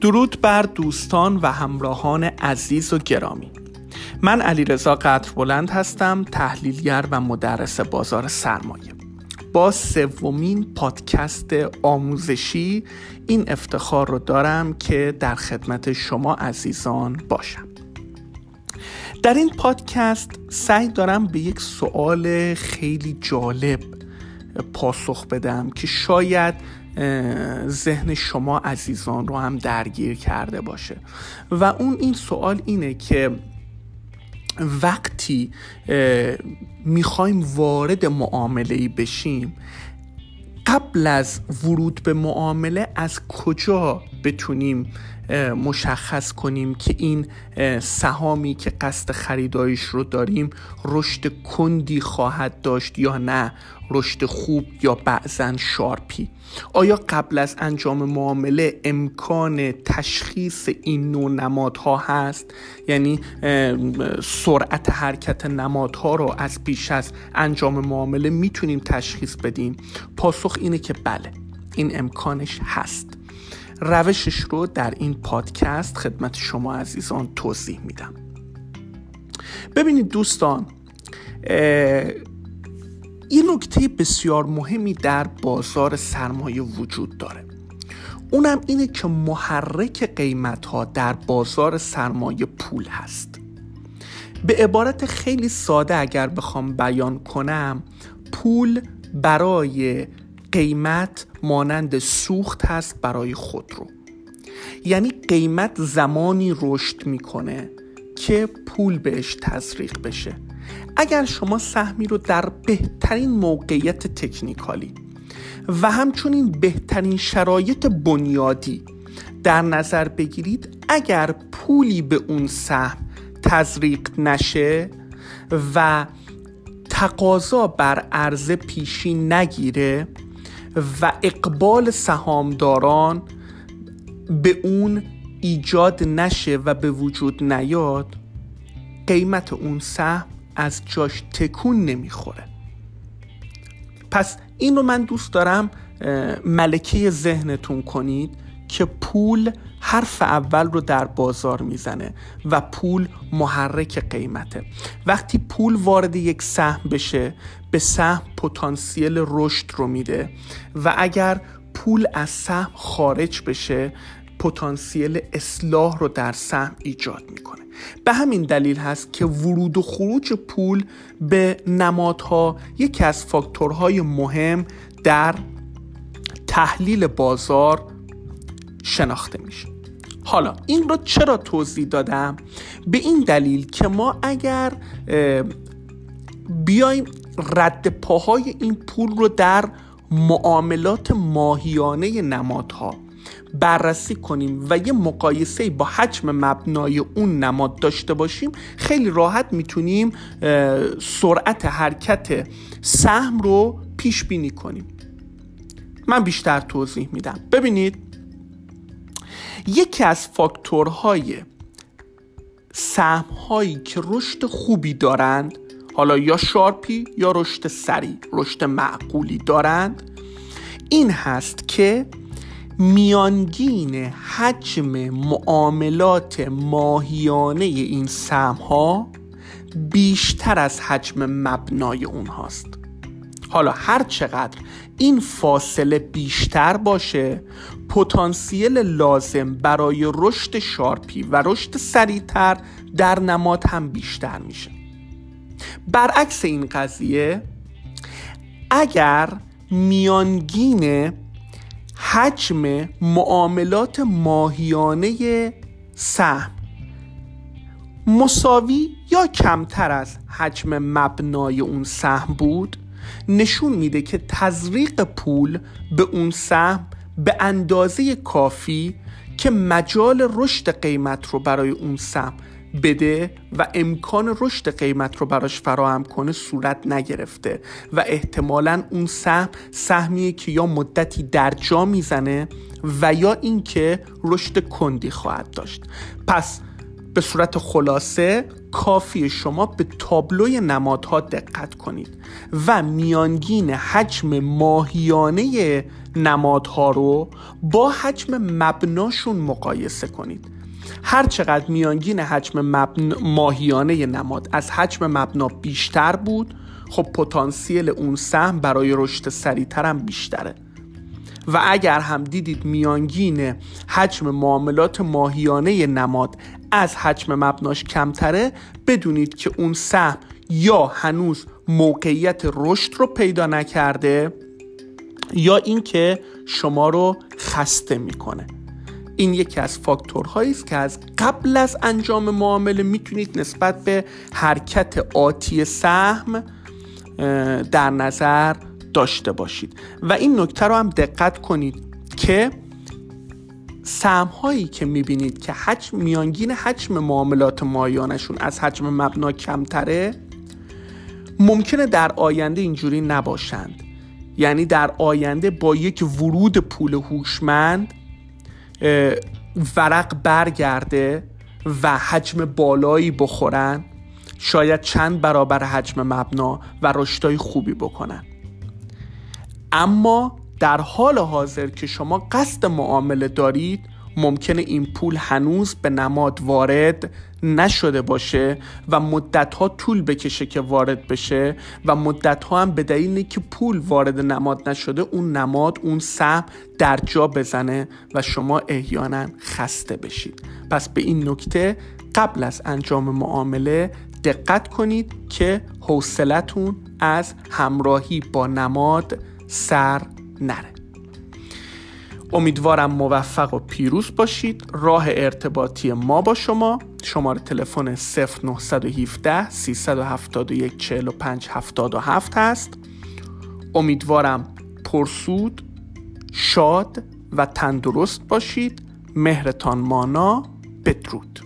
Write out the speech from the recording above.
درود بر دوستان و همراهان عزیز و گرامی. من علیرضا قطر بلند هستم تحلیلگر و مدرس بازار سرمایه. با سومین پادکست آموزشی این افتخار رو دارم که در خدمت شما عزیزان باشم. در این پادکست سعی دارم به یک سوال خیلی جالب پاسخ بدم که شاید ذهن شما عزیزان رو هم درگیر کرده باشه. و اون این سوال اینه که وقتی می‌خوایم وارد معامله بشیم قبل از ورود به معامله از کجا بتونیم مشخص کنیم که این سهامی که قصد خریدایش رو داریم رشد کندی خواهد داشت یا نه؟ رشد خوب یا بعضا شارپی؟ آیا قبل از انجام معامله امکان تشخیص این نوع نمادها هست؟ یعنی سرعت حرکت نمادها رو از پیش از انجام معامله می‌تونیم تشخیص بدیم؟ پاسخ اینه که بله این امکانش هست. روشش رو در این پادکست خدمت شما عزیزان توضیح میدم. ببینید دوستان این نکته بسیار مهمی در بازار سرمایه وجود داره. اونم اینه که محرک قیمت ها در بازار سرمایه پول هست. به عبارت خیلی ساده اگر بخوام بیان کنم پول برای قیمت مانند سوخت هست برای خودرو یعنی قیمت زمانی رشد می‌کنه که پول بهش تزریق بشه. اگر شما سهمی رو در بهترین موقعیت تکنیکالی و همچنین بهترین شرایط بنیادی در نظر بگیرید اگر پولی به اون سهم تزریق نشه و تقاضا بر عرضه پیشی نگیره و اقبال سهامداران به اون ایجاد نشه و به وجود نیاد قیمت اون سهم از جاش تکون نمی‌خوره. پس این رو من دوست دارم ملکه ذهنتون کنید. که پول حرف اول رو در بازار می‌زنه و پول محرک قیمته. وقتی پول وارد یک سهم بشه به سهم پتانسیل رشد رو میده و اگر پول از سهم خارج بشه پتانسیل اصلاح رو در سهم ایجاد می‌کنه. به همین دلیل هست که ورود و خروج پول به نمادها یکی از فاکتورهای مهم در تحلیل بازار شناخته میشه حالا این رو چرا توضیح دادم؟ به این دلیل که ما اگر بیایم رد پاهای این پول رو در معاملات ماهیانه نمادها بررسی کنیم و یه مقایسه با حجم مبنای اون نماد داشته باشیم خیلی راحت می‌تونیم سرعت حرکت سهم رو پیش بینی کنیم. من بیشتر توضیح میدم. ببینید یکی از فاکتورهای سهم هایی که رشد خوبی دارند حالا یا شارپی یا رشد سریع رشد معقولی دارند این هست که میانگین حجم معاملات ماهیانه این سهم ها بیشتر از حجم مبنای اونهاست. حالا هر چقدر این فاصله بیشتر باشه پتانسیل لازم برای رشد شارپی و رشد سریعتر در نماد هم بیشتر میشه. برعکس این قضیه اگر میانگین حجم معاملات ماهیانه سهم مساوی یا کمتر از حجم مبنای اون سهم بود نشون میده که تزریق پول به اون سهم به اندازه کافی که مجال رشد قیمت رو برای اون سهم بده و امکان رشد قیمت رو براش فراهم کنه صورت نگرفته و احتمالا اون سهم سهمیه که یا مدتی در جا می‌زنه و یا اینکه رشد کندی خواهد داشت. پس به صورت خلاصه کافی شما به تابلوی نمادها دقت کنید و میانگین حجم ماهیانه نمادها رو با حجم مبناشون مقایسه کنید. هر چقدر میانگین حجم مبن... ماهیانه نماد از حجم مبنا بیشتر بود خب پتانسیل اون سهم برای رشد سریعتر هم بیشتره. و اگر هم دیدید میانگین حجم معاملات ماهیانه نماد از حجم مبناش کمتره بدونید که اون سهم یا هنوز موقعیت رشد رو پیدا نکرده یا اینکه شما رو خسته می‌کنه. این یکی از فاکتورهایی است که از قبل از انجام معامله می‌تونید نسبت به حرکت آتی سهم در نظر داشته باشید. و این نکته رو هم دقت کنید که سهم هایی که می‌بینید که حجم میانگین حجم معاملات مایانشون از حجم مبنا کمتره ممکنه در آینده اینجوری نباشند. یعنی در آینده با یک ورود پول هوشمند ورق برگرده و حجم بالایی بخورن شاید چند برابر حجم مبنا و رشدای خوبی بکنن. اما در حال حاضر که شما قصد معامله دارید ممکنه این پول هنوز به نماد وارد نشده باشه و مدت ها طول بکشه که وارد بشه و مدت ها هم به دلیل که پول وارد نماد نشده اون نماد اون سهم در جا بزنه و احیانا احیانا خسته بشید. پس به این نکته قبل از انجام معامله دقت کنید که حوصلتون از همراهی با نماد سر نره. امیدوارم موفق و پیروز باشید. راه ارتباطی ما با شما. شماره تلفن 0917 371 45 77 هست. امیدوارم پرسود شاد و تندرست باشید. مهرتان مانا. بدرود.